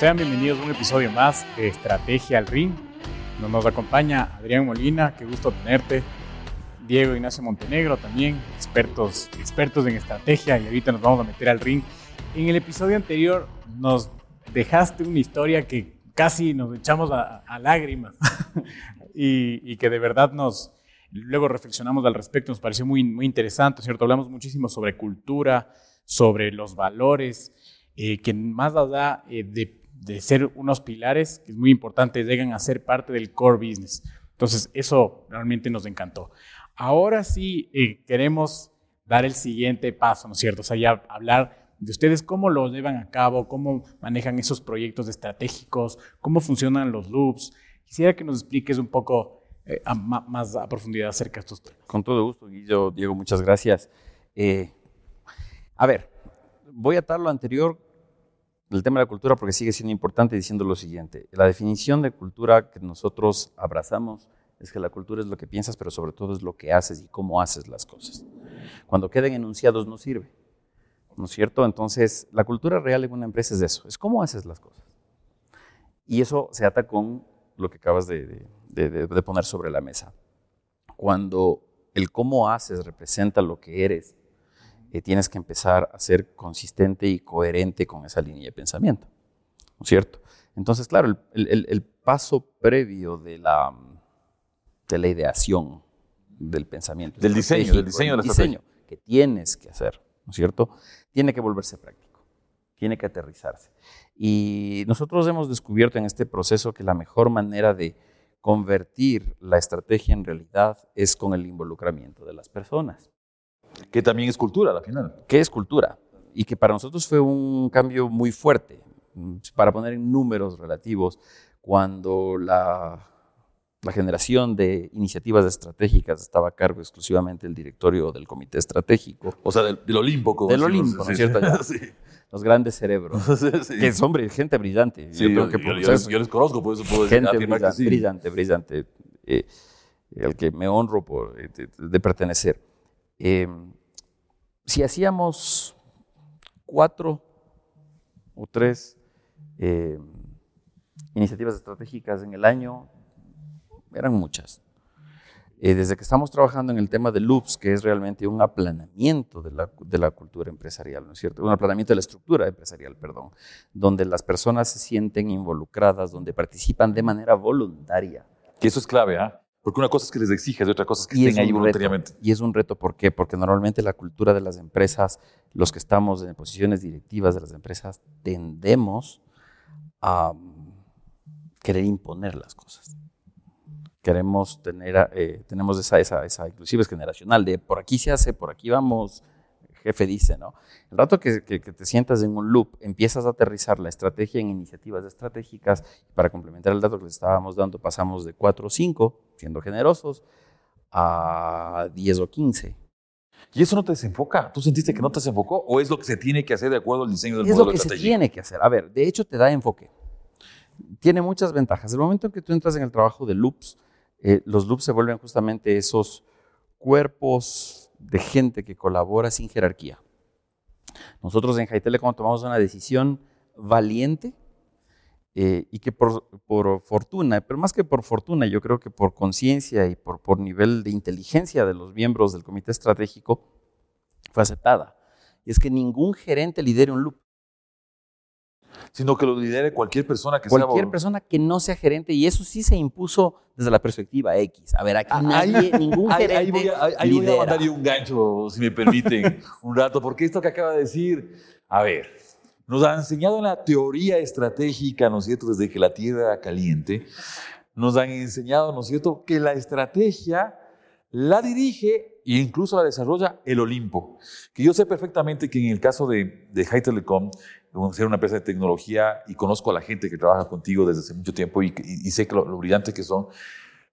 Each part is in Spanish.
Sean bienvenidos a un episodio más de Estrategia al Ring. Nos acompaña Adrián Molina, qué gusto tenerte. Diego Ignacio Montenegro también, expertos, expertos en estrategia y ahorita nos vamos a meter al ring. En el episodio anterior nos dejaste una historia que casi nos echamos a, lágrimas y, que de verdad nos, luego reflexionamos al respecto, nos pareció muy, muy interesante, ¿cierto? Hablamos muchísimo sobre cultura, sobre los valores, eh, que más allá eh, de, de, ser unos pilares, que es muy importante, llegan a ser parte del core business. Entonces, eso realmente nos encantó. Ahora sí eh, queremos dar el siguiente paso, ¿no es cierto? O sea, ya hablar de ustedes, cómo lo llevan a cabo, cómo manejan esos proyectos estratégicos, cómo funcionan los loops. Quisiera que nos expliques un poco eh, más a profundidad acerca de estos temas. Con todo gusto, Guillo, Diego, muchas gracias. Eh, a ver, voy a atar lo anterior del tema de la cultura porque sigue siendo importante diciendo lo siguiente. La definición de cultura que nosotros abrazamos es que la cultura es lo que piensas, pero sobre todo es lo que haces y cómo haces las cosas. Cuando queden enunciados no sirve, ¿no es cierto? Entonces, la cultura real en una empresa es eso, es cómo haces las cosas. Y eso se ata con lo que acabas de, poner sobre la mesa. Cuando el cómo haces representa lo que eres, eh, tienes que empezar a ser consistente y coherente con esa línea de pensamiento, ¿no es cierto? Entonces, claro, el paso previo de la de la ideación del pensamiento. Del diseño, del diseño de la diseño que tienes que hacer, ¿no es cierto? Tiene que volverse práctico, tiene que aterrizarse. Y nosotros hemos descubierto en este proceso que la mejor manera de convertir la estrategia en realidad es con el involucramiento de las personas. Que también es cultura, al final. Que es cultura. Y que para nosotros fue un cambio muy fuerte. Para poner en números relativos, cuando la la generación de iniciativas estratégicas estaba a cargo exclusivamente del directorio del comité estratégico. O sea, del, Olimpo. Como del Olimpo, ¿no es cierto? Los grandes cerebros. que es, hombre, gente brillante. yo, creo que yo, les, conozco, por eso puedo gente afirmar brillante, que sí. Brillante, brillante. Eh, al que me honro por, eh, de, pertenecer. Eh, si hacíamos cuatro o tres iniciativas estratégicas en el año, eran muchas. Eh, desde que estamos trabajando en el tema de loops, que es realmente un aplanamiento de la, de la, cultura empresarial, ¿no es cierto? Un aplanamiento de la estructura empresarial, perdón, donde las personas se sienten involucradas, donde participan de manera voluntaria. Que eso es clave, ¿ah? Porque una cosa es que les exiges y otra cosa es que estén ahí voluntariamente. y es un reto, ¿por qué? Porque normalmente la cultura de las empresas, los que estamos en posiciones directivas de las empresas, tendemos a querer imponer las cosas queremos tener, eh, tenemos esa, esa, esa, inclusive es generacional, de por aquí se hace, por aquí vamos, jefe dice, ¿no? El rato que, que, te sientas en un loop, empiezas a aterrizar la estrategia en iniciativas estratégicas, para complementar el dato que les estábamos dando, pasamos de 4 o 5, siendo generosos, a 10 o 15. ¿Y eso no te desenfoca? ¿Tú sentiste que no te desenfocó? ¿O es lo que se tiene que hacer de acuerdo al diseño del es modelo Es lo que se tiene que hacer. A ver, de hecho te da enfoque. Tiene muchas ventajas. El momento en que tú entras en el trabajo de loops, eh, los loops se vuelven justamente esos cuerpos de gente que colabora sin jerarquía. Nosotros en High Telecom tomamos una decisión valiente eh, y que por, fortuna, pero más que por fortuna, yo creo que por conciencia y por, por nivel de inteligencia de los miembros del comité estratégico, fue aceptada. Y es que ningún gerente lidere un loop sino que lo lidere cualquier persona que cualquier sea... Cualquier persona que no sea gerente, y eso sí se impuso desde la perspectiva X. A ver, aquí ah, nadie, ningún gerente ahí, voy a, ahí voy a un gancho, si me permiten, un rato, porque esto que acaba de decir, a ver, nos ha enseñado en la teoría estratégica, ¿no es cierto?, desde que la Tierra era caliente, nos han enseñado, ¿no es cierto?, que la estrategia la dirige e incluso la desarrolla el Olimpo. Que yo sé perfectamente que en el caso de, de High Telecom, ser una empresa de tecnología y conozco a la gente que trabaja contigo desde hace mucho tiempo y, sé que lo, lo brillantes que son,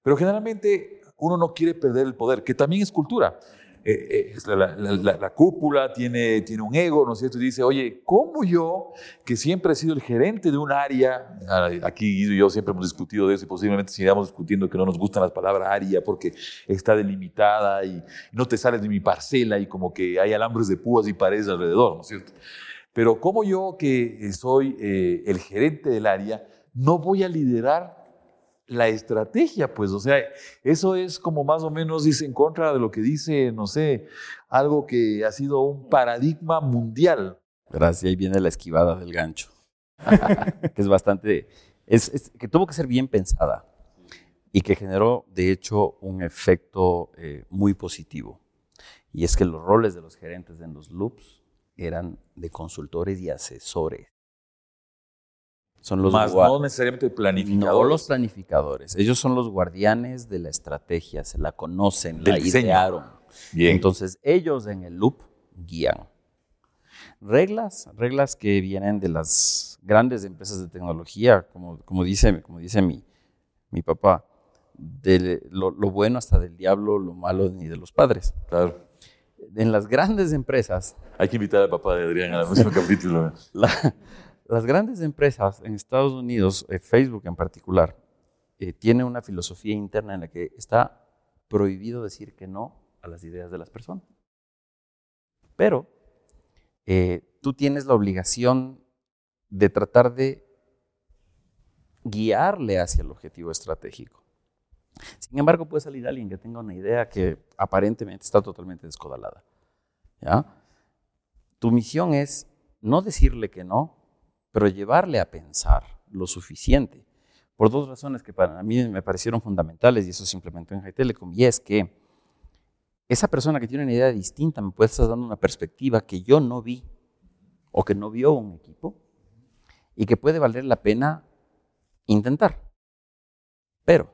pero generalmente uno no quiere perder el poder, que también es cultura. Eh, eh, la, cúpula tiene, tiene un ego, ¿no es cierto? Y dice, oye, ¿cómo yo, que siempre he sido el gerente de un área, aquí y yo siempre hemos discutido de eso y posiblemente sigamos discutiendo que no nos gustan las palabras área porque está delimitada y no te sales de mi parcela y como que hay alambres de púas y paredes alrededor, ¿no es cierto? Pero como yo, que soy eh, el gerente del área, no voy a liderar la estrategia, pues, o sea, eso es como más o menos dice en contra de lo que dice, no sé, algo que ha sido un paradigma mundial. Gracias, ahí viene la esquivada del gancho, que es bastante, es, que tuvo que ser bien pensada y que generó, de hecho, un efecto eh, muy positivo. Y es que los roles de los gerentes en los loops eran de consultores y asesores. Son los Más no necesariamente planificadores. No los planificadores. Ellos son los guardianes de la estrategia, se la conocen, la idearon. Bien. Entonces, ellos en el loop guían. Reglas, reglas que vienen de las grandes empresas de tecnología, como, como dice, como dice mi, mi papá, de lo, bueno hasta del diablo, lo malo ni de los padres. Claro. En las grandes empresas. Hay que invitar al papá de Adrián al próximo capítulo. Las grandes empresas en Estados Unidos, eh, Facebook en particular, eh, tiene una filosofía interna en la que está prohibido decir que no a las ideas de las personas. Pero eh, tú tienes la obligación de tratar de guiarle hacia el objetivo estratégico. Sin embargo, puede salir alguien que tenga una idea que aparentemente está totalmente descodalada. ¿ya? Tu misión es no decirle que no, pero llevarle a pensar lo suficiente. Por dos razones que para mí me parecieron fundamentales, y eso simplemente en High y es que esa persona que tiene una idea distinta me puede estar dando una perspectiva que yo no vi o que no vio un equipo y que puede valer la pena intentar. Pero,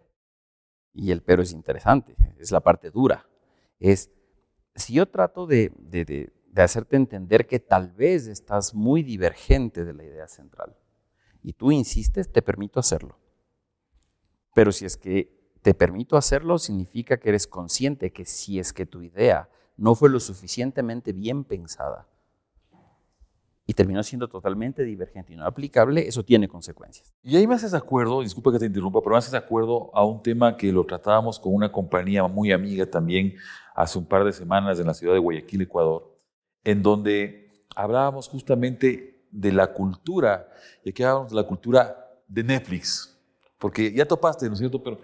y el pero es interesante, es la parte dura, es si yo trato de, de hacerte entender que tal vez estás muy divergente de la idea central y tú insistes, te permito hacerlo. Pero si es que te permito hacerlo, significa que eres consciente que si es que tu idea no fue lo suficientemente bien pensada y terminó siendo totalmente divergente y no aplicable, eso tiene consecuencias. Y ahí me haces acuerdo, disculpa que te interrumpa, pero me haces acuerdo a un tema que lo tratábamos con una compañía muy amiga también hace un par de semanas en la ciudad de Guayaquil, Ecuador, en donde hablábamos justamente de la cultura, y aquí hablábamos de la cultura de Netflix, porque ya topaste, ¿no es cierto? Pero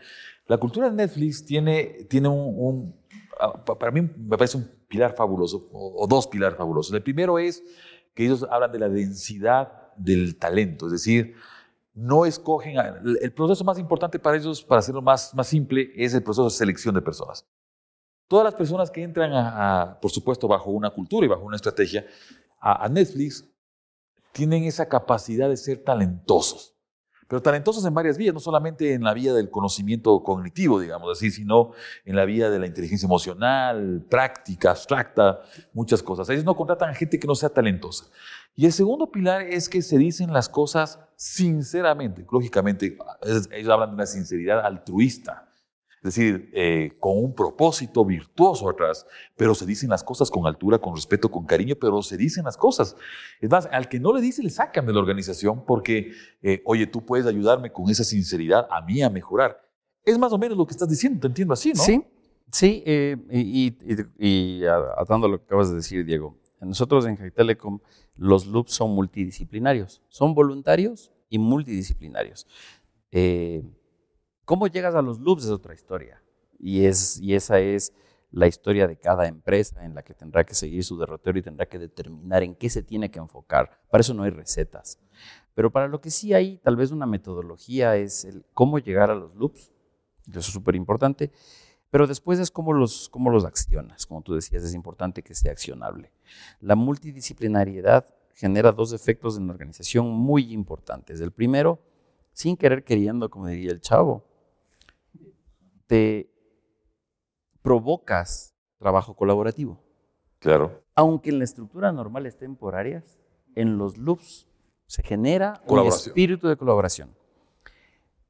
la cultura de Netflix tiene, tiene un, ah, para mí me parece un pilar fabuloso, o, dos pilares fabulosos. El primero es que ellos hablan de la densidad del talento, es decir, no escogen, el proceso más importante para ellos, para hacerlo más, más simple, es el proceso de selección de personas. Todas las personas que entran, a, por supuesto, bajo una cultura y bajo una estrategia, a, Netflix, tienen esa capacidad de ser talentosos. Pero talentosos en varias vías, no solamente en la vía del conocimiento cognitivo, digamos así, sino en la vía de la inteligencia emocional, práctica, abstracta, muchas cosas. Ellos no contratan a gente que no sea talentosa. Y el segundo pilar es que se dicen las cosas sinceramente. Lógicamente, ellos hablan de una sinceridad altruista. Es decir, eh, con un propósito virtuoso atrás, pero se dicen las cosas con altura, con respeto, con cariño, pero se dicen las cosas. Es más, al que no le dice le sacan de la organización porque, eh, oye, tú puedes ayudarme con esa sinceridad a mí a mejorar. Es más o menos lo que estás diciendo, te entiendo así, ¿no? Sí, sí, eh, y, y, atando a lo que acabas de decir, Diego, nosotros en High Telecom los loops son multidisciplinarios, son voluntarios y multidisciplinarios. Eh, ¿Cómo llegas a los loops es otra historia? Y, es, y esa es la historia de cada empresa en la que tendrá que seguir su derrotero y tendrá que determinar en qué se tiene que enfocar. Para eso no hay recetas. Pero para lo que sí hay tal vez una metodología es el cómo llegar a los loops. Eso es súper importante. Pero después es cómo los, cómo los accionas. Como tú decías, es importante que sea accionable. La multidisciplinariedad genera dos efectos en la organización muy importantes. El primero, sin querer queriendo, como diría el chavo, te provocas trabajo colaborativo. Claro. Aunque en la estructura normal es temporarias, en los loops se genera un espíritu de colaboración.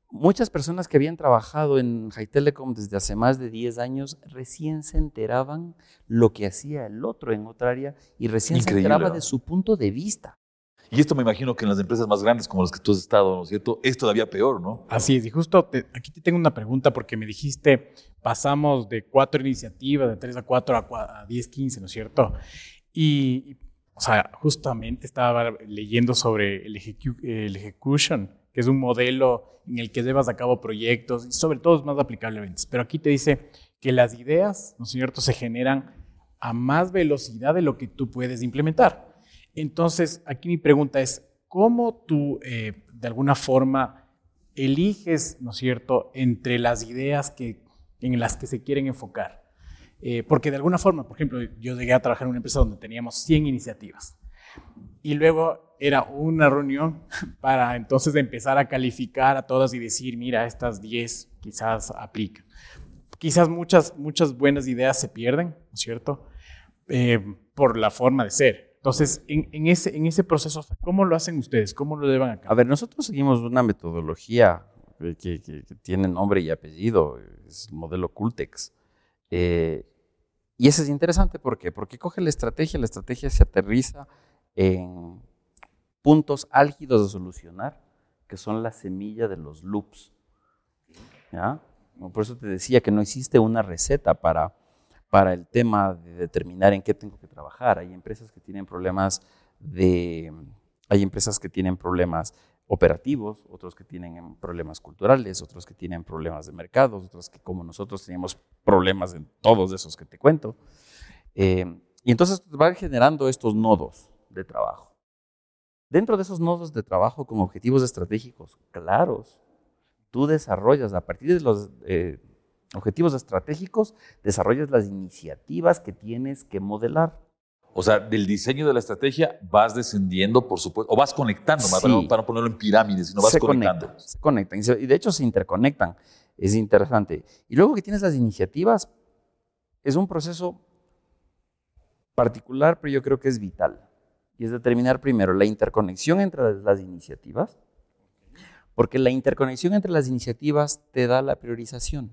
Muchas personas que habían trabajado en High Telecom desde hace más de 10 años recién se enteraban lo que hacía el otro en otra área y recién se enteraba de su punto de vista. Y esto me imagino que en las empresas más grandes como las que tú has estado, ¿no es cierto? Es todavía peor, ¿no? Así es. Y justo aquí te tengo una pregunta porque me dijiste, pasamos de cuatro iniciativas, de tres a cuatro a, diez, quince, ¿no es cierto? Y, o sea, justamente estaba leyendo sobre el, execution, que es un modelo en el que llevas a cabo proyectos y sobre todo es más aplicable a ventas. Pero aquí te dice que las ideas, ¿no es cierto?, se generan a más velocidad de lo que tú puedes implementar. Entonces, aquí mi pregunta es, ¿cómo tú, eh, de alguna forma, eliges, ¿no es cierto?, entre las ideas que, en las que se quieren enfocar? Eh, porque de alguna forma, por ejemplo, yo llegué a trabajar en una empresa donde teníamos 100 iniciativas y luego era una reunión para entonces empezar a calificar a todas y decir, mira, estas 10 quizás aplican. Quizás muchas, muchas buenas ideas se pierden, ¿no es cierto? Eh, por la forma de ser. Entonces, en, ese, proceso, ¿cómo lo hacen ustedes? ¿Cómo lo llevan a cabo? A ver, nosotros seguimos una metodología que, que tiene nombre y apellido, es el modelo Cultex. Eh, y eso es interesante, ¿por qué? Porque coge la estrategia, la estrategia se aterriza en puntos álgidos de solucionar, que son la semilla de los loops. ¿Ya? Por eso te decía que no existe una receta para, para el tema de determinar en qué tengo que trabajar. Hay empresas que tienen problemas de, hay empresas que tienen problemas operativos, otros que tienen problemas culturales, otros que tienen problemas de mercados, otros que como nosotros tenemos problemas en todos esos que te cuento. Eh, y entonces van generando estos nodos de trabajo. Dentro de esos nodos de trabajo con objetivos estratégicos claros, tú desarrollas a partir de los eh, objetivos estratégicos, desarrollas las iniciativas que tienes que modelar. O sea, del diseño de la estrategia vas descendiendo, por supuesto, o vas conectando, para, no, ponerlo en pirámides, sino vas conectando. se conectan, y de hecho se interconectan. Es interesante. Y luego que tienes las iniciativas, es un proceso particular, pero yo creo que es vital. Y es determinar primero la interconexión entre las iniciativas, porque la interconexión entre las iniciativas te da la priorización.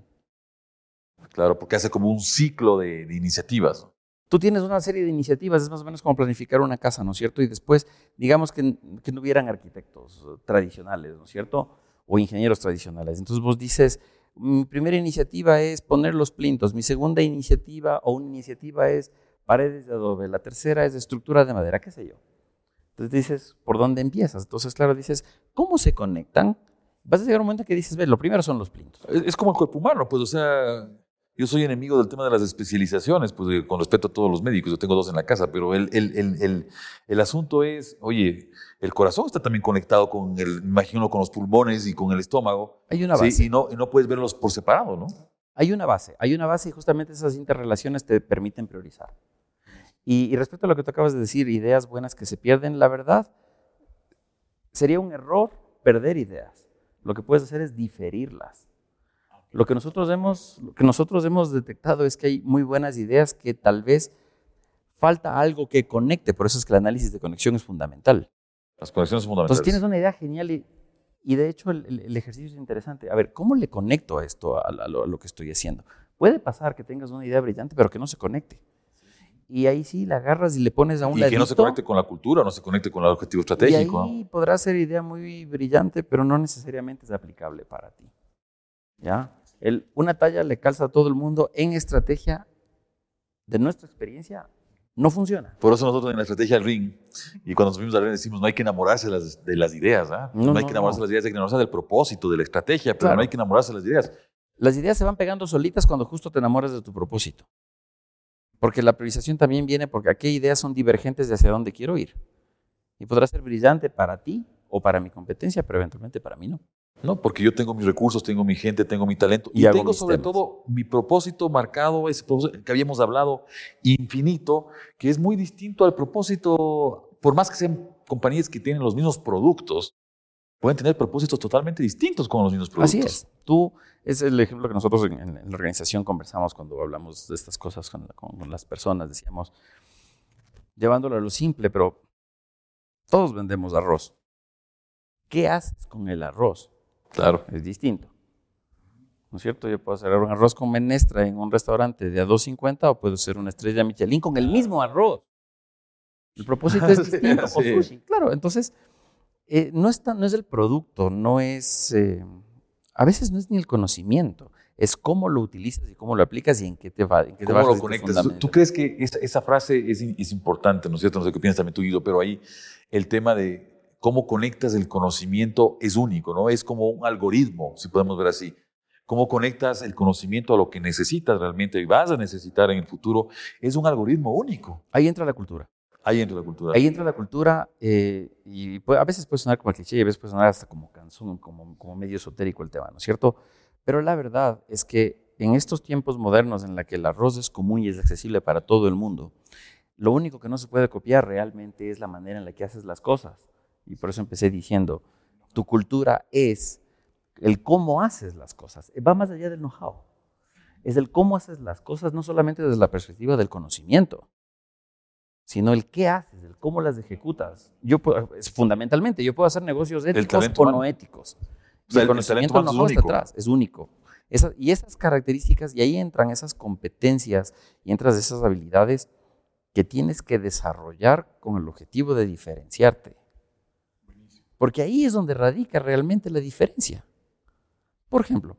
Claro, porque hace como un ciclo de, de iniciativas tú tienes una serie de iniciativas, es más o menos como planificar una casa, ¿no es cierto? Y después, digamos que, no hubieran arquitectos tradicionales, ¿no es cierto? O ingenieros tradicionales. Entonces vos dices, mi primera iniciativa es poner los plintos, mi segunda iniciativa o una iniciativa es paredes de adobe, la tercera es estructura de madera, qué sé yo. Entonces dices, ¿por dónde empiezas? Entonces, claro, dices, ¿cómo se conectan? Vas a llegar a un momento que dices, ve, lo primero son los plintos. Es como el cuerpo humano, pues, o sea, yo soy enemigo del tema de las especializaciones, pues con respeto a todos los médicos, yo tengo dos en la casa, pero el, el, el, el, asunto es, oye, el corazón está también conectado con el, imagino, con los pulmones y con el estómago. Hay una base. y, no, y no puedes verlos por separado, ¿no? Hay una base, hay una base y justamente esas interrelaciones te permiten priorizar. Y, y respecto a lo que tú acabas de decir, ideas buenas que se pierden, la verdad, sería un error perder ideas. Lo que puedes hacer es diferirlas. Lo que nosotros hemos, lo que nosotros hemos detectado es que hay muy buenas ideas que tal vez falta algo que conecte, por eso es que el análisis de conexión es fundamental. Las conexiones son fundamentales. Entonces tienes una idea genial y, y de hecho el, ejercicio es interesante. A ver, ¿cómo le conecto a esto, a, lo, que estoy haciendo? Puede pasar que tengas una idea brillante, pero que no se conecte. Y ahí sí la agarras y le pones a un Y que no se conecte con la cultura, no se conecte con el objetivo estratégico. Y ahí podrá ser idea muy brillante, pero no necesariamente es aplicable para ti. ¿Ya? El, una talla le calza a todo el mundo en estrategia de nuestra experiencia. No funciona. Por eso nosotros en la estrategia del ring, y cuando nos subimos al ring decimos, no hay que enamorarse de las, ideas, ¿ah? no, hay que enamorarse de las ideas, hay que enamorarse del propósito, de la estrategia, pero no hay que enamorarse de las ideas. Las ideas se van pegando solitas cuando justo te enamoras de tu propósito. Porque la priorización también viene porque a qué ideas son divergentes de hacia dónde quiero ir. Y podrá ser brillante para ti o para mi competencia, pero eventualmente para mí no. No, porque yo tengo mis recursos, tengo mi gente, tengo mi talento y, tengo sobre todo mi propósito marcado, ese propósito que habíamos hablado, infinito, que es muy distinto al propósito, por más que sean compañías que tienen los mismos productos, pueden tener propósitos totalmente distintos con los mismos productos. Así es. Tú, es el ejemplo que nosotros en, la organización conversamos cuando hablamos de estas cosas con, con las personas, decíamos, llevándolo a lo simple, pero todos vendemos arroz. ¿Qué haces con el arroz? Claro. Es distinto. ¿No es cierto? Yo puedo hacer un arroz con menestra en un restaurante de a 2.50 o puedo hacer una estrella Michelin con el mismo arroz. El propósito es distinto. Claro, entonces, eh, no, está, no es el producto, no es... Eh, a veces no es ni el conocimiento, es cómo lo utilizas y cómo lo aplicas y en qué te va. En qué ¿Cómo lo conectas? ¿Tú, crees que esa, esa frase es, es, importante, ¿no es cierto? No sé qué piensas también tú, Guido, pero ahí el tema de cómo conectas el conocimiento es único, ¿no? Es como un algoritmo, si podemos ver así. Cómo conectas el conocimiento a lo que necesitas realmente y vas a necesitar en el futuro, es un algoritmo único. Ahí entra la cultura. Ahí entra la cultura. Ahí entra la cultura eh, y a veces puede sonar como cliché y a veces puede sonar hasta como canción, como, como medio esotérico el tema, ¿no es cierto? Pero la verdad es que en estos tiempos modernos en la que el arroz es común y es accesible para todo el mundo, lo único que no se puede copiar realmente es la manera en la que haces las cosas. Y por eso empecé diciendo, tu cultura es el cómo haces las cosas. Va más allá del know-how. Es el cómo haces las cosas no solamente desde la perspectiva del conocimiento, sino el qué haces, el cómo las ejecutas. Yo es, fundamentalmente, yo puedo hacer negocios éticos o no éticos. el, conocimiento no es único. Atrás, es único. y esas características, y ahí entran esas competencias y entran esas habilidades que tienes que desarrollar con el objetivo de diferenciarte. Porque ahí es donde radica realmente la diferencia. Por ejemplo,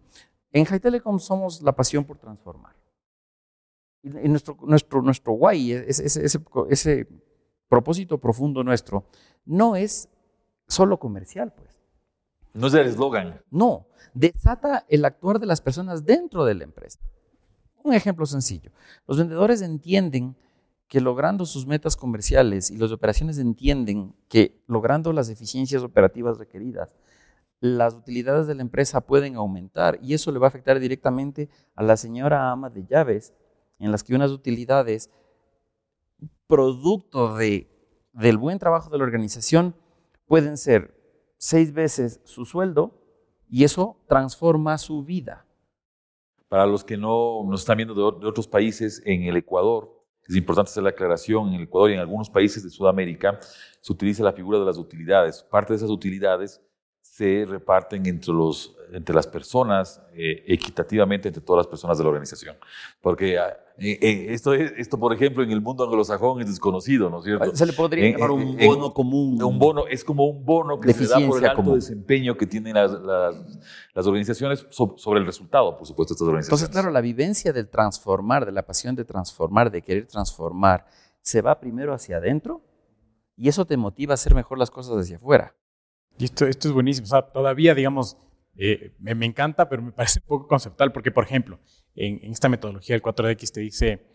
en High Telecom somos la pasión por transformar. Y nuestro, nuestro, nuestro guay, ese, ese, ese, propósito profundo nuestro, no es solo comercial, pues. No es el eslogan. No, desata el actuar de las personas dentro de la empresa. Un ejemplo sencillo. Los vendedores entienden que logrando sus metas comerciales y las operaciones entienden que logrando las eficiencias operativas requeridas, las utilidades de la empresa pueden aumentar y eso le va a afectar directamente a la señora ama de llaves en las que unas utilidades, producto de, del buen trabajo de la organización, pueden ser seis veces su sueldo y eso transforma su vida. Para los que no nos están viendo de, otros países, en el Ecuador, es importante hacer la aclaración, en el Ecuador y en algunos países de Sudamérica se utiliza la figura de las utilidades. Parte de esas utilidades se reparten entre, los, entre las personas eh, equitativamente entre todas las personas de la organización. Porque ah, eh, eh, esto, esto, por ejemplo, en el mundo anglosajón es desconocido, ¿no es cierto? Se le podría llamar un bono común. Un bono, es como un bono que se da por el alto desempeño que tienen las, las, organizaciones sobre el resultado, por supuesto, de estas organizaciones. Entonces, claro, la vivencia del transformar, de la pasión de transformar, de querer transformar, se va primero hacia adentro y eso te motiva a hacer mejor las cosas hacia afuera. Y esto, esto es buenísimo. O sea, todavía, digamos, eh, me, encanta, pero me parece un poco conceptual, porque, por ejemplo, en, esta metodología del 4X te dice,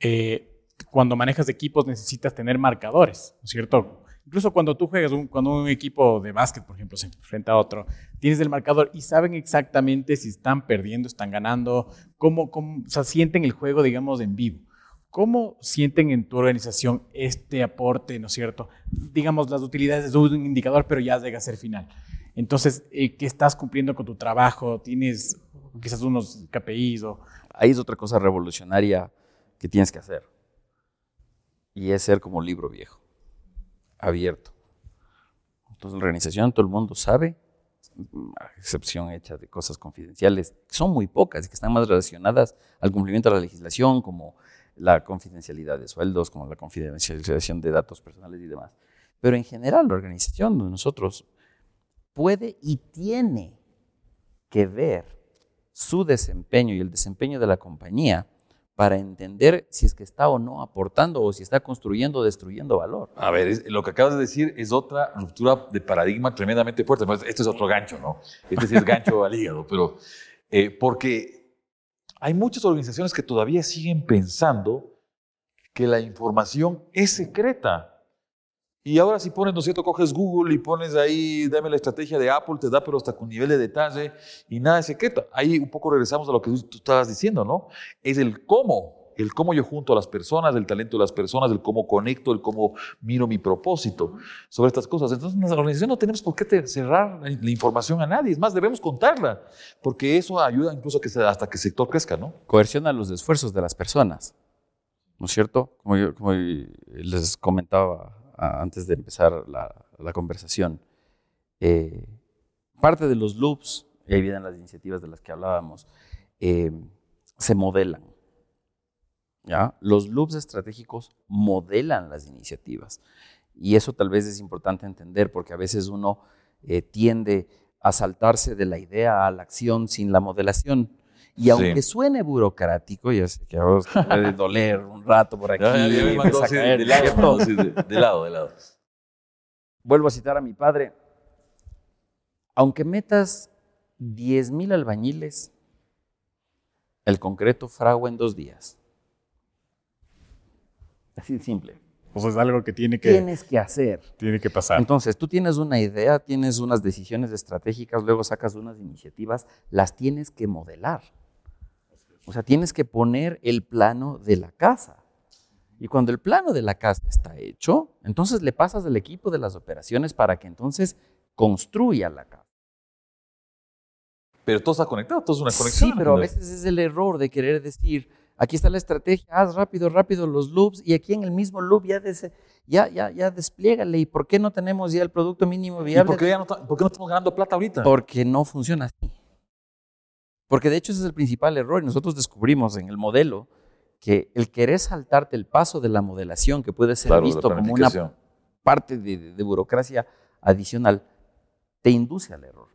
eh, cuando manejas equipos necesitas tener marcadores, ¿no es cierto? Incluso cuando tú juegas, un, cuando un equipo de básquet, por ejemplo, se enfrenta a otro, tienes el marcador y saben exactamente si están perdiendo, están ganando, cómo, cómo o sienten el juego, digamos, en vivo. ¿Cómo sienten en tu organización este aporte, ¿no es cierto? Digamos, las utilidades de un indicador, pero ya llega a ser final. Entonces, eh, ¿qué estás cumpliendo con tu trabajo? ¿Tienes quizás unos KPIs? O... Ahí es otra cosa revolucionaria que tienes que hacer. Y es ser como libro viejo, abierto. Entonces, la organización, todo el mundo sabe, a excepción hecha de cosas confidenciales, que son muy pocas y que están más relacionadas al cumplimiento de la legislación, como la confidencialidad de sueldos, como la confidencialización de datos personales y demás. Pero en general, la organización de nosotros puede y tiene que ver su desempeño y el desempeño de la compañía para entender si es que está o no aportando o si está construyendo o destruyendo valor. A ver, lo que acabas de decir es otra ruptura de paradigma tremendamente fuerte. Esto es otro gancho, ¿no? Este sí es gancho al hígado, pero eh, porque hay muchas organizaciones que todavía siguen pensando que la información es secreta. Y ahora si pones, ¿no es cierto? Coges Google y pones ahí, dame la estrategia de Apple, te da, pero hasta con nivel de detalle y nada es secreto. Ahí un poco regresamos a lo que tú estabas diciendo, ¿no? Es el cómo el cómo yo junto a las personas, el talento de las personas, el cómo conecto, el cómo miro mi propósito sobre estas cosas. Entonces, en la organización no tenemos por qué cerrar la información a nadie, es más, debemos contarla, porque eso ayuda incluso que hasta que el sector crezca, ¿no? Coerciona los esfuerzos de las personas, ¿no es cierto? Como, yo, como les comentaba antes de empezar la, la conversación, eh, parte de los loops, y ahí vienen las iniciativas de las que hablábamos, eh, se modelan. ¿Ya? Los loops estratégicos modelan las iniciativas. Y eso tal vez es importante entender porque a veces uno eh, tiende a saltarse de la idea a la acción sin la modelación. Y aunque suene burocrático, ya sé que a vos te puede doler un rato por aquí. Ya, ya, a caer, de lado, de, de lado, de lado. Vuelvo a citar a mi padre. Aunque metas 10 mil albañiles, el concreto fragua en dos días. Así de simple. O sea, es algo que tiene que, Tienes que hacer. tiene que pasar. Entonces, tú tienes una idea, tienes unas decisiones estratégicas, luego sacas unas iniciativas, las tienes que modelar. O sea, tienes que poner el plano de la casa. Y cuando el plano de la casa está hecho, entonces le pasas al equipo de las operaciones para que entonces construya la casa. Pero todo está conectado, todo es una conexión. Sí, pero a veces es el error de querer decir, aquí está la estrategia, haz rápido, rápido los loops y aquí en el mismo loop ya, des- ya, ya, ya despliégale. ¿Y por qué no tenemos ya el producto mínimo ¿Y viable? por qué, ya no, ta- por qué no estamos ganando plata ahorita? Porque no funciona así. Porque de hecho ese es el principal error y nosotros descubrimos en el modelo que el querer saltarte el paso de la modelación, que puede ser Claro, visto como una parte de, de- de burocracia adicional, te induce al error.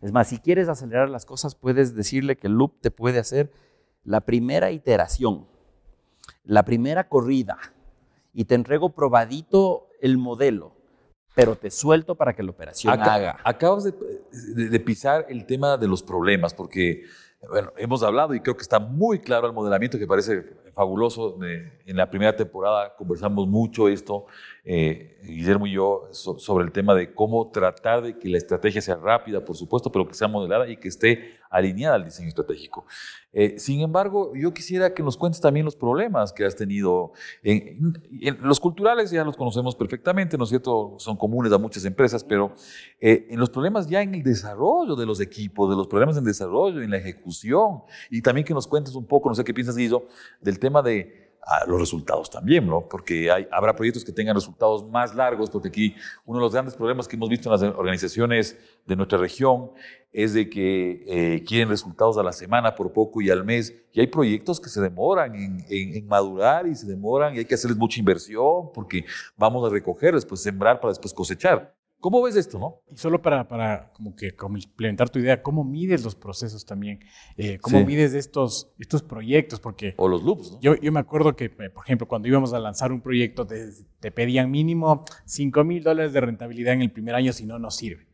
Es más, si quieres acelerar las cosas, puedes decirle que el loop te puede hacer la primera iteración, la primera corrida, y te entrego probadito el modelo, pero te suelto para que la operación haga. Acabas de, de- de pisar el tema de los problemas, porque, bueno, hemos hablado y creo que está muy claro el modelamiento que parece fabuloso. En la primera temporada conversamos mucho esto, eh, Guillermo y yo, so- sobre el tema de cómo tratar de que la estrategia sea rápida, por supuesto, pero que sea modelada y que esté alineada al diseño estratégico. Eh, sin embargo, yo quisiera que nos cuentes también los problemas que has tenido. En, los culturales ya los conocemos perfectamente, ¿no es cierto? Son comunes a muchas empresas, pero eh, en los problemas ya en el desarrollo de los equipos, de los problemas en desarrollo, en la ejecución, y también que nos cuentes un poco, no sé qué piensas, Guido, del tema de los resultados también, ¿no? Porque habrá proyectos que tengan resultados más largos, porque aquí uno de los grandes problemas que hemos visto en las organizaciones de nuestra región es de que eh, quieren resultados a la semana por poco y al mes, y hay proyectos que se demoran en, en- en madurar y se demoran y hay que hacerles mucha inversión porque vamos a recoger, después sembrar para después cosechar. ¿Cómo ves esto, no? Y solo para, para como que complementar tu idea, ¿cómo mides los procesos también? Eh, ¿Cómo Sí. mides estos, estos proyectos? Porque O los loops, ¿no? yo, yo me acuerdo que, eh, por ejemplo, cuando íbamos a lanzar un proyecto, te, te pedían mínimo 5 mil dólares de rentabilidad en el primer año, si no, no sirve.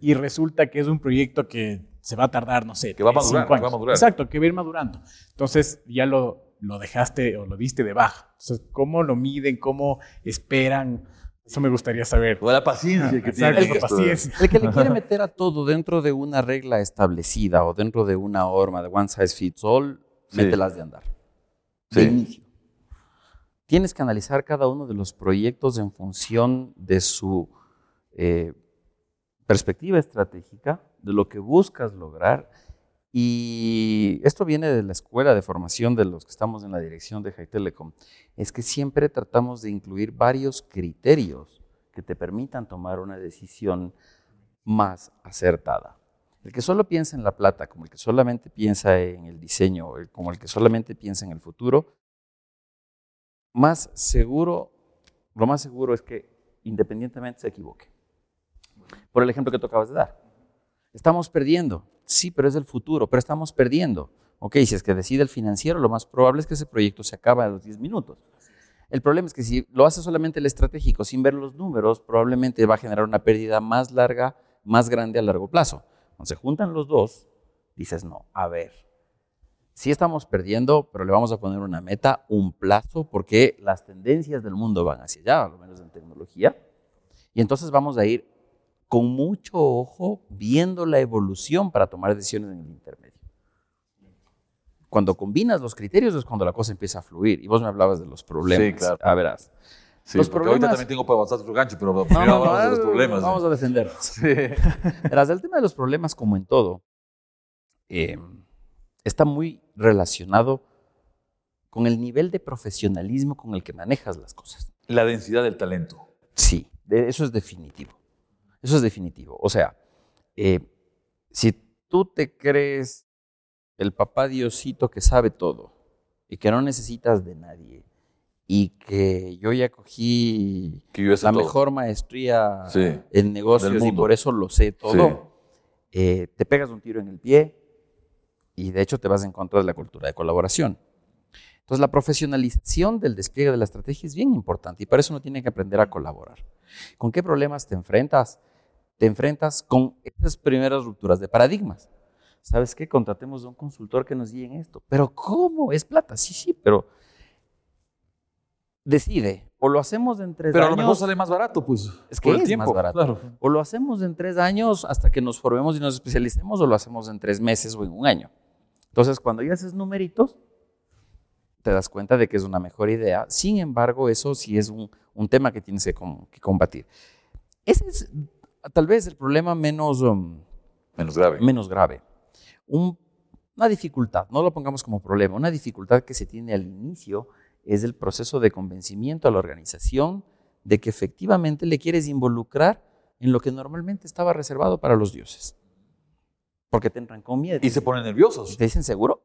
Y resulta que es un proyecto que se va a tardar, no sé, Que va a madurar, que va a madurar. Exacto, que va a ir madurando. Entonces ya lo, lo dejaste o lo diste de baja. Entonces, ¿cómo lo miden? ¿Cómo esperan? Eso me gustaría saber. O la paciencia que Exacto, tiene. la paciencia. El que le quiere meter a todo dentro de una regla establecida o dentro de una norma de one size fits all, Sí. mételas de andar. De inicio. Tienes que analizar cada uno de los proyectos en función de su eh, perspectiva estratégica, de lo que buscas lograr. Y esto viene de la escuela de formación de los que estamos en la dirección de High. Es que siempre tratamos de incluir varios criterios que te permitan tomar una decisión más acertada. El que solo piensa en la plata, como el que solamente piensa en el diseño, como el que solamente piensa en el futuro, más seguro, lo más seguro es que independientemente se equivoque. Por el ejemplo que tú acabas de dar. Estamos perdiendo. Sí, pero es el futuro, pero estamos perdiendo. Ok, si es que decide el financiero, lo más probable es que ese proyecto se acabe a los 10 minutos. El problema es que si lo hace solamente el estratégico sin ver los números, probablemente va a generar una pérdida más larga, más grande a largo plazo. Cuando se juntan los dos, dices, no, a ver, sí estamos perdiendo, pero le vamos a poner una meta, un plazo, porque las tendencias del mundo van hacia allá, a lo menos en tecnología. Y entonces vamos a ir con mucho ojo viendo la evolución para tomar decisiones en el intermedio. Cuando combinas los criterios es cuando la cosa empieza a fluir. Y vos me hablabas de los problemas. Sí, claro. A verás. Sí, Los porque ahorita problemas- también tengo para avanzar otro gancho, pero primero no, no, hablamos de los problemas. Vamos a defendernos. Verás, el tema de los problemas, como en todo, eh, está muy relacionado con el nivel de profesionalismo con el que manejas las cosas. La densidad del talento. Sí, eso es definitivo. Eso es definitivo. O sea, eh, si tú te crees el papá Diosito que sabe todo y que no necesitas de nadie y que yo ya cogí Que yo la todo. mejor maestría Sí. en negocios y por eso lo sé todo, Sí. eh, te pegas un tiro en el pie Y de hecho te vas en contra de la cultura de colaboración. Entonces la profesionalización del despliegue de la estrategia es bien importante y para eso uno tiene que aprender a colaborar. ¿Con qué problemas te enfrentas? Te enfrentas con esas primeras rupturas de paradigmas. ¿Sabes qué? Contratemos a un consultor que nos guíe en esto. ¿Pero cómo? ¿Es plata? Sí, sí, pero decide. O lo hacemos en tres Pero a años. lo mejor sale más barato, pues. Es que es tiempo, más barato. Claro. O lo hacemos en tres años hasta que nos formemos y nos especialicemos, o lo hacemos en tres meses o en un año. Entonces, cuando ya haces numeritos, te das cuenta de que es una mejor idea. Sin embargo, eso sí es un, un tema que tienes que, com- que combatir. Ese es tal vez el problema menos, um, Menos grave. menos grave. Un- una dificultad, no lo pongamos como problema, una dificultad que se tiene al inicio es el proceso de convencimiento a la organización de que efectivamente le quieres involucrar en lo que normalmente estaba reservado para los dioses. Porque te entran con miedo. Y se ponen nerviosos. te dicen seguro.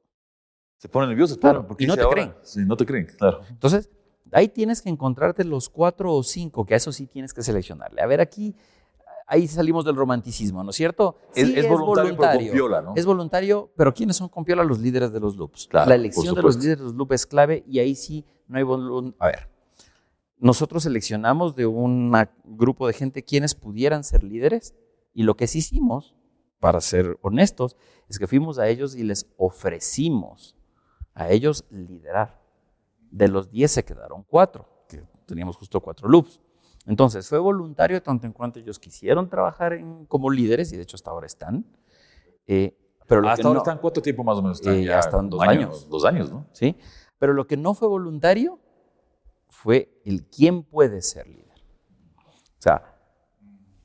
Se ponen nerviosos, Claro. Porque y no te ahora- creen. Sí, no te creen, claro. Entonces, ahí tienes que encontrarte los cuatro o cinco, que a eso sí tienes que seleccionarle. A ver, aquí, ahí salimos del romanticismo, ¿no es cierto? Es, Sí, es voluntario, pero ¿no? Es voluntario, pero ¿quiénes son con piola los líderes de los loops? Claro, la elección de los líderes de los loops es clave y ahí sí no hay volun- A ver, nosotros seleccionamos de un grupo de gente quienes pudieran ser líderes y lo que sí hicimos, para ser honestos, es que fuimos a ellos y les ofrecimos a ellos liderar. De los 10 se quedaron cuatro, que teníamos justo cuatro loops. Entonces, fue voluntario tanto en cuanto ellos quisieron trabajar en- como líderes, y de hecho hasta ahora están. eh, pero lo Hasta ahora no- están cuánto tiempo más o menos están Eh, ya hasta dos año, años. Dos años, ¿no? ¿sí? Pero lo que no fue voluntario fue el quién puede ser líder. O sea,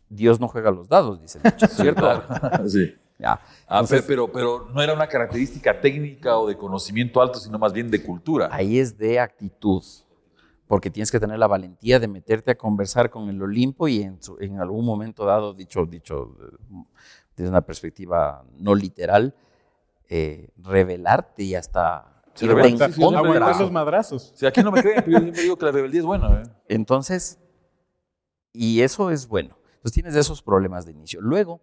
Dios no juega los dados, dice el dicho, ¿cierto? sí. Ya. Ah, Entonces- pero, pero, pero no era una característica técnica o de conocimiento alto, sino más bien de cultura. Ahí es de actitud, porque tienes que tener la valentía de meterte a conversar con el Olimpo y en, su- en algún momento dado, dicho, dicho eh, desde una perspectiva no literal, eh, revelarte y hasta Sí, Aguantar los madrazos. Si aquí no me creen, pero yo siempre digo que la rebeldía es buena. ¿eh? Entonces, y eso es bueno. Entonces tienes esos problemas de inicio. Luego,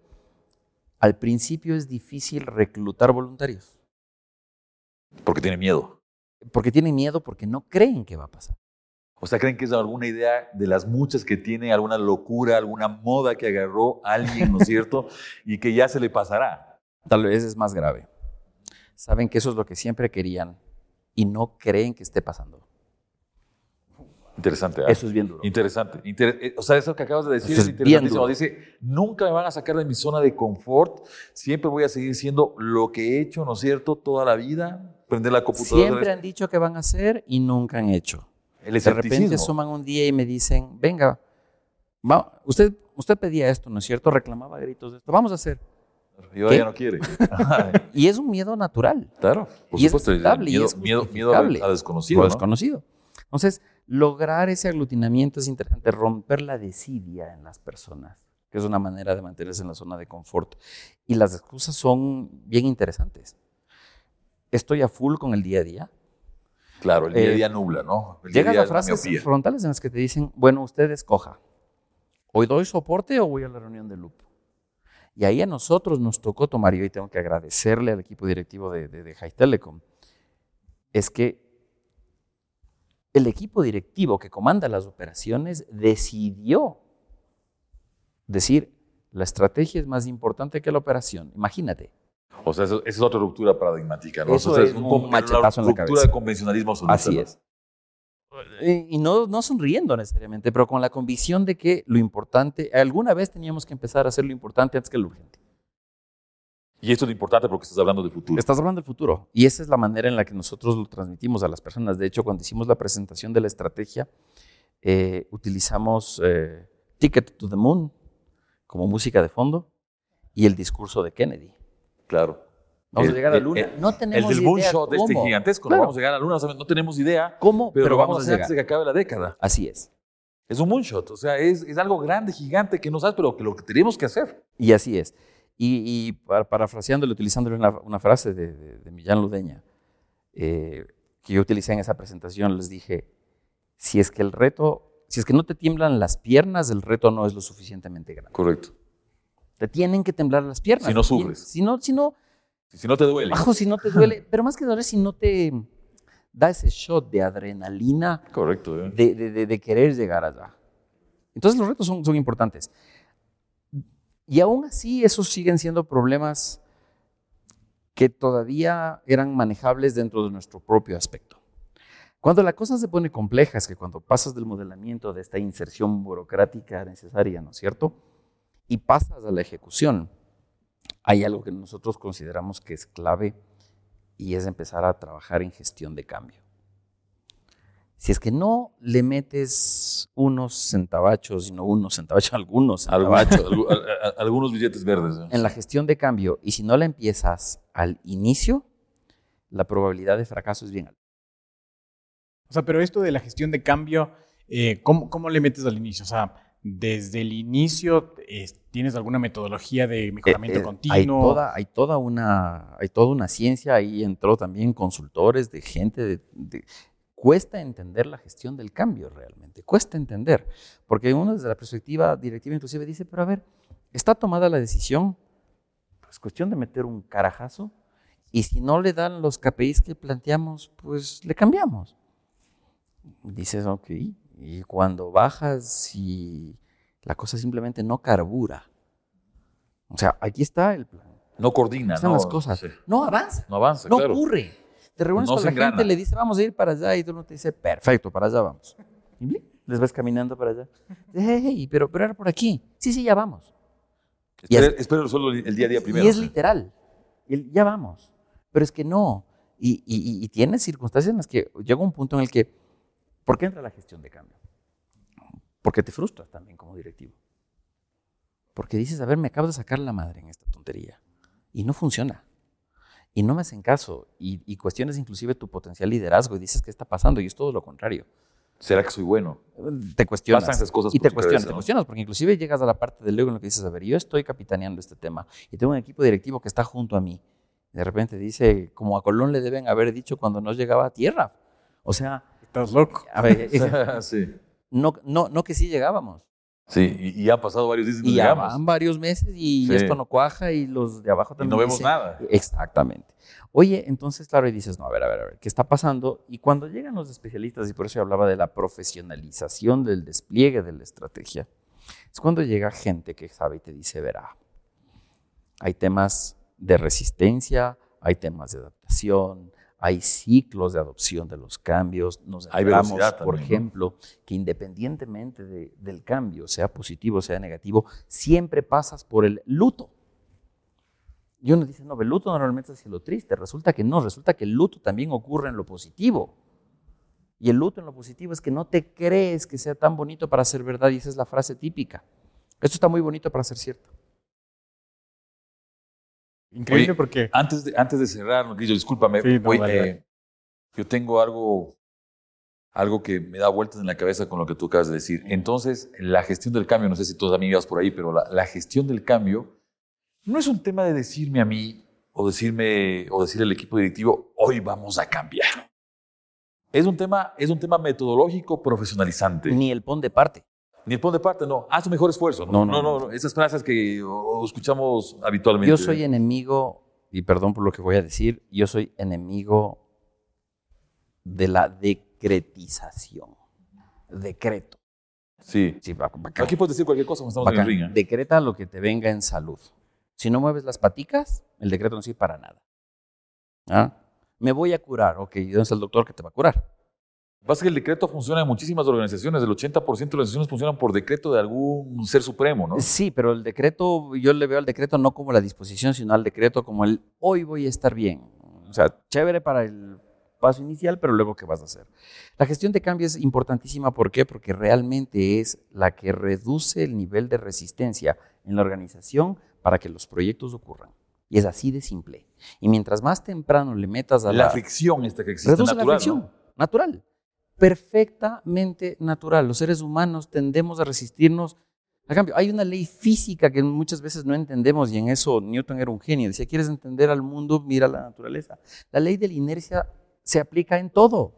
al principio es difícil reclutar voluntarios, Porque tiene miedo. porque tienen miedo, porque no creen que va a pasar. O sea, creen que es alguna idea de las muchas que tiene, alguna locura, alguna moda que agarró alguien, ¿no es cierto? y que ya se le pasará. Tal vez es más grave. Saben que eso es lo que siempre querían y no creen que esté pasando. Interesante. ¿ah? Eso es bien duro. Interesante. Inter- eh, o sea, eso que acabas de decir Eso es es interesantísimo. Dice, nunca me van a sacar de mi zona de confort. Siempre voy a seguir siendo lo que he hecho, ¿no es cierto? Toda la vida. Prender la computadora. Siempre han dicho que van a hacer y nunca han hecho. el De repente suman un día y me dicen, venga, va- usted, usted pedía esto, ¿no es cierto? Reclamaba a gritos de esto. Vamos a hacer. Y ahora ¿Qué? ya no quiere. Y es un miedo natural. claro, por Y es supuesto. y miedo, es miedo, miedo a, a desconocido. ¿no? desconocido. Entonces, lograr ese aglutinamiento es interesante, romper la desidia en las personas, que es una manera de mantenerse en la zona de confort. Y las excusas son bien interesantes. Estoy a full con el día a día. Claro, el día a Eh, día nubla, ¿no? El día Llegas día a es la frases miopía. frontales en las que te dicen, bueno, usted escoja. ¿Hoy doy soporte o voy a la reunión de loop? Y ahí a nosotros nos tocó tomar, y hoy tengo que agradecerle al equipo directivo de, de, de High Telecom, es que el equipo directivo que comanda las operaciones decidió decir, la estrategia es más importante que la operación. Imagínate. O sea, eso, esa es otra ruptura paradigmática, ¿no? Eso O sea, es un machetazo en la ruptura cabeza. de convencionalismo absoluto. Así es. Y y no, no sonriendo necesariamente, pero con la convicción de que lo importante, alguna vez teníamos que empezar a hacer lo importante antes que lo urgente. Y esto es importante porque estás hablando de futuro. Estás hablando del futuro. Y esa es la manera en la que nosotros lo transmitimos a las personas. De hecho, cuando hicimos la presentación de la estrategia, eh, utilizamos eh, Ticket to the Moon como música de fondo y el discurso de Kennedy. Claro. Vamos El- a llegar a la el- luna. el- no El tenemos del idea moonshot de este gigantesco. Claro. No vamos a llegar a la luna, o sea, no tenemos idea, ¿Cómo? pero, Pero, vamos, vamos a hacer antes de llegar. que acabe la década. Así es. Es un moonshot, o sea, es, es algo grande, gigante, que no sabes, pero que lo que tenemos que hacer. Y así es. Y, y para- parafraseándole, utilizándole una, una frase de, de- de Millán Ludeña, eh, que yo utilicé en esa presentación, les dije, si es que el reto, si es que no te tiemblan las piernas, el reto no es lo suficientemente grande. Correcto. Te tienen que temblar las piernas. Si no tienen- Si no, si no, Si no te duele. Bajo si no te duele, pero más que doler si no te da ese shot de adrenalina Correcto. ¿eh? de, de- de- de querer llegar allá. Entonces los retos son, son importantes. Y aún así, esos siguen siendo problemas que todavía eran manejables dentro de nuestro propio aspecto. Cuando la cosa se pone compleja es que cuando pasas del modelamiento de esta inserción burocrática necesaria, ¿no es cierto? Y pasas a la ejecución, hay algo que nosotros consideramos que es clave y es empezar a trabajar en gestión de cambio. Si es que no le metes unos centavachos, y no unos centavachos, algunos centavachos algunos billetes verdes. ¿eh? en la gestión de cambio y si no la empiezas al inicio, la probabilidad de fracaso es bien alta. O sea, pero esto de la gestión de cambio, eh, ¿cómo, cómo le metes al inicio? O sea, desde el inicio, eh, ¿tienes alguna metodología de mejoramiento Eh, eh, continuo? Hay toda, hay, toda una, hay toda una ciencia, ahí entró también consultores de gente de, de- Cuesta entender la gestión del cambio realmente, cuesta entender, porque uno desde la perspectiva directiva inclusive dice, pero a ver, está tomada la decisión, pues cuestión de meter un carajazo, y si no le dan los KPIs que planteamos, pues le cambiamos. Dices, ok, y cuando bajas y la cosa simplemente no carbura. O sea, aquí está el plan. No coordina, Están no, las cosas. sí. No avanza, No avanza, no claro. ocurre. Te reúnes No con la gente, engrana. le dice, vamos a ir para allá, y tú no te dice, perfecto, para allá vamos. Y les ves caminando para allá. Hey, hey, pero, pero era por aquí. Sí, sí, ya vamos. Y Espera, es- espera solo el día a día primero. y es literal. El, ya vamos. Pero es que no. Y, y, y- y tienes circunstancias en las que llega un punto en el que, ¿por qué entra la gestión de cambio? Porque te frustras también como directivo. Porque dices, a ver, me acabo de sacar la madre en esta tontería. Y no funciona. Y no me hacen caso. Y, y cuestiones inclusive tu potencial liderazgo y dices, ¿qué está pasando? Y es todo lo contrario. ¿Será que soy bueno? Te cuestionas. Pasan esas cosas y te cuestionas, cabeza, te cuestionas, porque inclusive llegas a la parte del ego en lo que dices, a ver, yo estoy capitaneando este tema y tengo un equipo directivo que está junto a mí. De repente dice, como a Colón le deben haber dicho cuando no llegaba a tierra. O sea, Estás loco. a ver, sí. no, no, no que sí llegábamos. Sí, y, y han pasado varios días y Y ya van varios meses y Sí. esto no cuaja y los de abajo Y también no vemos dicen- nada. Exactamente. Oye, entonces, claro, y dices, no, a ver, a ver, a ver, ¿qué está pasando? Y cuando llegan los especialistas, y por eso yo hablaba de la profesionalización del despliegue de la estrategia, es cuando llega gente que sabe y te dice, verá, hay temas de resistencia, hay temas de adaptación, hay ciclos de adopción de los cambios. Nos velocidad por también, ¿no? ejemplo, que independientemente de- del cambio, sea positivo, sea negativo, siempre pasas por el luto. Y uno dice, no, el luto normalmente es hacia lo triste. Resulta que no, resulta que el luto también ocurre en lo positivo. Y el luto en lo positivo es que no te crees que sea tan bonito para ser verdad, y esa es la frase típica. Esto está muy bonito para ser cierto. Increíble Oye, porque Antes de, antes de cerrar, Guillo, discúlpame. Sí, no, voy, dale, eh, yo tengo algo, algo que me da vueltas en la cabeza con lo que tú acabas de decir. Entonces, la gestión del cambio, no sé si tú también ibas por ahí, pero la, la gestión del cambio no es un tema de decirme a mí o decirme o decirle al equipo directivo, hoy vamos a cambiar. Es un tema, es un tema metodológico profesionalizante. Ni el pon de parte. Ni el pon de parte, no. Haz tu mejor esfuerzo. No, No, no, no, no. Esas frases que o- escuchamos habitualmente. Yo soy enemigo, y perdón por lo que voy a decir, yo soy enemigo de la decretización. Decreto. Sí. Sí, bacán. Aquí puedes decir cualquier cosa estamos Bacán. en el ring. ¿eh? Decreta lo que te venga en salud. Si no mueves las paticas, el decreto no sirve para nada. ¿Ah? Me voy a curar. Ok, ¿y dónde está el doctor que te va a curar? Pasa que el decreto funciona en muchísimas organizaciones. El 80% de las organizaciones funcionan por decreto de algún ser supremo, ¿no? Sí, pero el decreto, yo le veo al decreto no como la disposición, sino al decreto como el hoy voy a estar bien. O sea, chévere para el paso inicial, pero luego ¿qué vas a hacer? La gestión de cambio es importantísima, ¿por qué? Porque realmente es la que reduce el nivel de resistencia en la organización para que los proyectos ocurran. Y es así de simple. Y mientras más temprano le metas a La la, fricción esta que existe reduce natural, la fricción, ¿no? natural, perfectamente natural. Los seres humanos tendemos a resistirnos a cambio. Hay una ley física que muchas veces no entendemos y en eso Newton era un genio. Decía, ¿quieres entender al mundo? Mira la naturaleza. La ley de la inercia se aplica en todo.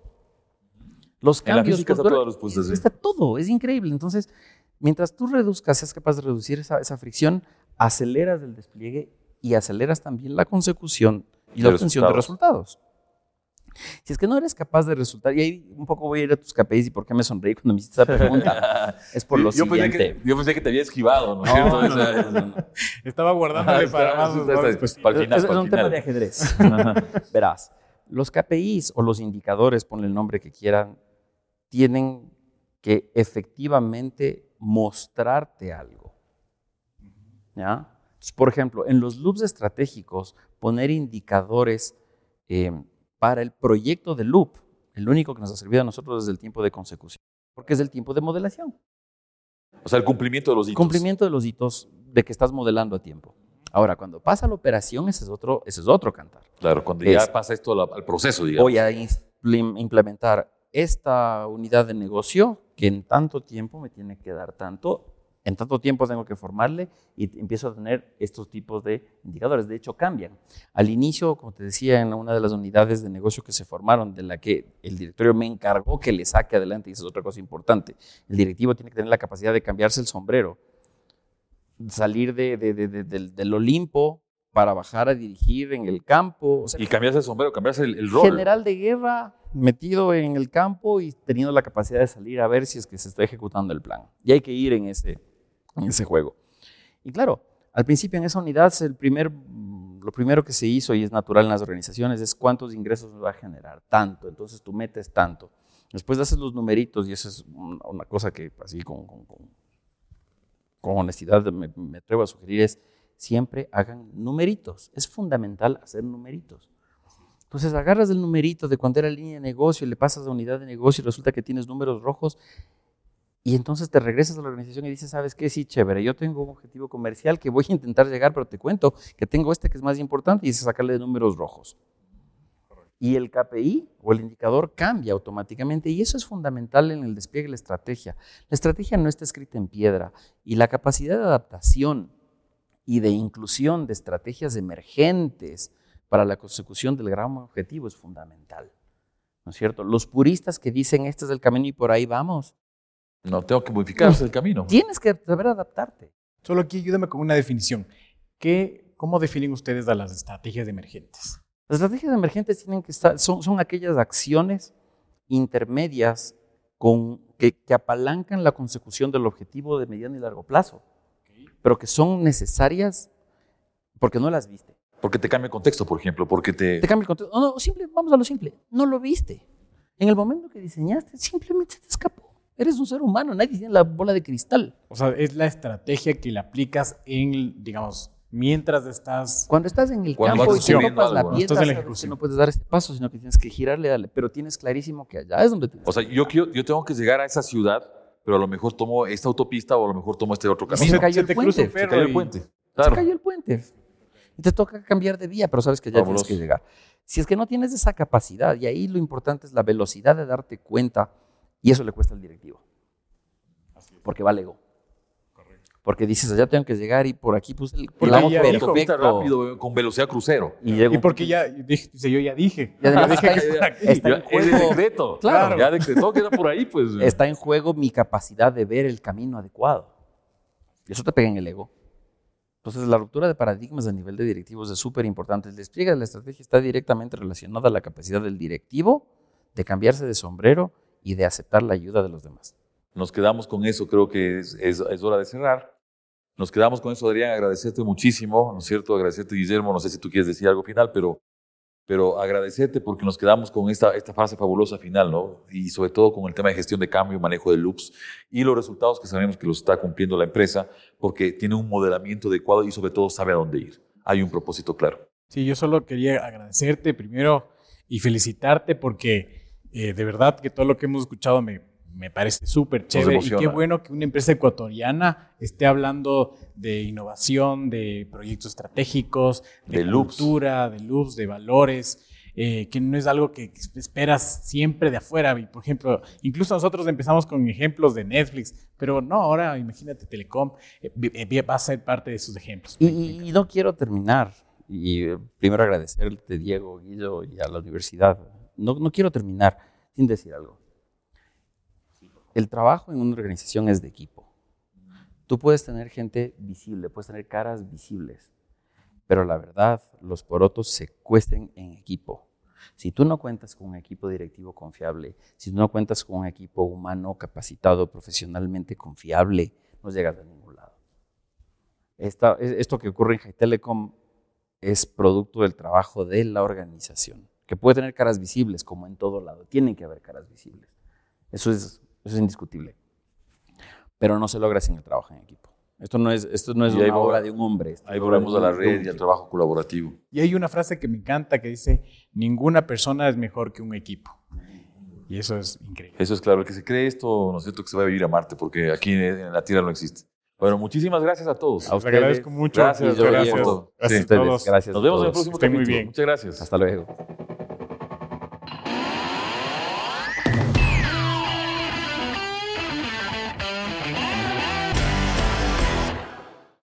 Los En la cambios física está sí. Está todo, es increíble. Entonces, mientras tú reduzcas, seas capaz de reducir esa, esa fricción, aceleras el despliegue y aceleras también la consecución y la obtención de resultados. Si es que no eres capaz de resultar, y ahí un poco voy a ir a tus KPIs y por qué me sonreí cuando me hiciste esa pregunta, es por lo yo, pensé siguiente. que, yo pensé que te había esquivado, ¿no es cierto? No, no, no, no, no. Estaba guardándole Está- para más. ¿no? Pues, para final, es, es para el un tema de ajedrez. Verás, los KPIs o los indicadores, ponle el nombre que quieran, tienen que efectivamente mostrarte algo. ¿Ya? Entonces, por ejemplo, en los loops estratégicos, poner indicadores eh, para el proyecto de loop, el único que nos ha servido a nosotros es el tiempo de consecución, porque es el tiempo de modelación. O sea, el cumplimiento de los hitos. Cumplimiento de los hitos de que estás modelando a tiempo. Ahora, cuando pasa la operación, ese es otro, ese es otro cantar. Claro, cuando Es- ya pasa esto al, al proceso, digamos. Voy a implem- implementar esta unidad de negocio que en tanto tiempo me tiene que dar tanto, en tanto tiempo tengo que formarle y empiezo a tener estos tipos de indicadores. De hecho, cambian. Al inicio, como te decía, en una de las unidades de negocio que se formaron, de la que el directorio me encargó que le saque adelante, y esa es otra cosa importante, el directivo tiene que tener la capacidad de cambiarse el sombrero, salir de- de- de- de- del, del Olimpo para bajar a dirigir en el campo. O sea, Y cambiarse el sombrero, cambiarse el, el rol. general de guerra metido en el campo y teniendo la capacidad de salir a ver si es que se está ejecutando el plan. Y hay que ir en ese, en ese juego. Y claro, al principio en esa unidad el primer, lo primero que se hizo y es natural en las organizaciones es cuántos ingresos va a generar, tanto. Entonces tú metes tanto. Después haces los numeritos y eso es un- una cosa que así con- con honestidad me, me atrevo a sugerir es siempre hagan numeritos. Es fundamental hacer numeritos. Entonces agarras el numerito de cuando era línea de negocio y le pasas a unidad de negocio y resulta que tienes números rojos y entonces te regresas a la organización y dices, ¿sabes qué? Sí, chévere, yo tengo un objetivo comercial que voy a intentar llegar, pero te cuento que tengo este que es más importante y es sacarle números rojos. Y el KPI o el indicador cambia automáticamente y eso es fundamental en el despliegue de la estrategia. La estrategia no está escrita en piedra y la capacidad de adaptación y de inclusión de estrategias emergentes para la consecución del gran objetivo es fundamental. ¿No es cierto? Los puristas que dicen este es el camino y por ahí vamos, No, tengo que modificarse el camino. tienes que saber adaptarte. Solo aquí ayúdame con una definición. ¿Qué, ¿Cómo definen ustedes a las estrategias emergentes? Las estrategias emergentes tienen que estar, son, son aquellas acciones intermedias con, que, que apalancan la consecución del objetivo de mediano y largo plazo, pero que son necesarias porque no las viste. Porque te cambia el contexto, por ejemplo, porque te... Te cambia el contexto. No, no, simple, vamos a lo simple. No lo viste. En el momento que diseñaste, simplemente se te escapó. Eres un ser humano, nadie tiene la bola de cristal. O sea, es la estrategia que la aplicas en, digamos, mientras estás... Cuando estás en el Cuando campo y te topas la piedra, Estás en la sabes que ejecución. no puedes dar este paso, sino que tienes que girarle, darle. Pero tienes clarísimo que allá es donde tienes O sea, yo, quiero- yo tengo que llegar a esa ciudad, pero a lo mejor tomo esta autopista o a lo mejor tomo este otro Se camino. cayó se el te puente, se Se cayó el y- puente. Se cayó el puente. Y te toca cambiar de vía, pero sabes que ya Fabuloso. tienes que llegar. Si es que no tienes esa capacidad, y ahí lo importante es la velocidad de darte cuenta, y eso le cuesta al directivo. Porque va al ego. Porque dices, allá tengo que llegar y por aquí puse el Porque ya dijo, perfecto. rápido, con velocidad crucero. Y llego Y porque ya, dije, yo ya dije. Ya dije está- que está aquí. está- Ya, en juego- decreto. Claro. Ya decretó que era por ahí, pues. está en juego mi capacidad de ver el camino adecuado. Y eso te pega en el ego. Entonces, la ruptura de paradigmas a nivel de directivos es súper importante. El despliegue de la estrategia está directamente relacionado a la capacidad del directivo de cambiarse de sombrero y de aceptar la ayuda de los demás. Nos quedamos con eso, creo que es, es- es hora de cerrar. Nos quedamos con eso, Adrián, agradecerte muchísimo, ¿no es cierto? Agradecerte, Guillermo, no sé si tú quieres decir algo final, pero, pero agradecerte porque nos quedamos con esta, esta fase fabulosa final, ¿no? Y sobre todo con el tema de gestión de cambio, manejo de loops y los resultados que sabemos que los está cumpliendo la empresa porque tiene un modelamiento adecuado y sobre todo sabe a dónde ir. Hay un propósito claro. Sí, yo solo quería agradecerte primero y felicitarte porque eh, de verdad que todo lo que hemos escuchado me, me parece súper chévere y qué bueno que una empresa ecuatoriana esté hablando de innovación, de proyectos estratégicos, de, De loops. cultura, de loops, de valores. eh, que no es algo que esperas siempre de afuera. Y, por ejemplo, incluso nosotros empezamos con ejemplos de Netflix, pero no, ahora imagínate Telecom, eh, eh, va a ser parte de esos ejemplos. Y, y- y no quiero terminar. Y eh, primero agradecerte, Diego, Guillo, y a la universidad. No, quiero terminar sin decir algo. El trabajo en una organización es de equipo. Tú puedes tener gente visible, puedes tener caras visibles. Pero la verdad, los porotos se cuesten en equipo. Si tú no cuentas con un equipo directivo confiable, si tú no cuentas con un equipo humano capacitado, profesionalmente confiable, no llegas a ningún lado. Esto que ocurre en High Telecom es producto del trabajo de la organización, que puede tener caras visibles, como en todo lado. Tienen que haber caras visibles. Eso es, eso es indiscutible. Pero no se logra sin el trabajo en equipo. Esto no es, esto no es Y ahí una va- obra de un hombre. esto Ahí volvemos a la red y al trabajo colaborativo. Y hay una frase que me encanta que dice, ninguna persona es mejor que un equipo. Y eso es increíble. Eso es claro, el que se cree esto, ¿no es cierto? Que se va a vivir a Marte, porque aquí en la Tierra no existe. Bueno, muchísimas gracias a todos. A Les ustedes. agradezco mucho. Gracias, gracias. por todo. Gracias Sí, a ustedes. todos. Gracias Nos vemos en el todos. próximo Estén muy capítulo. bien. Muchas gracias. Hasta luego.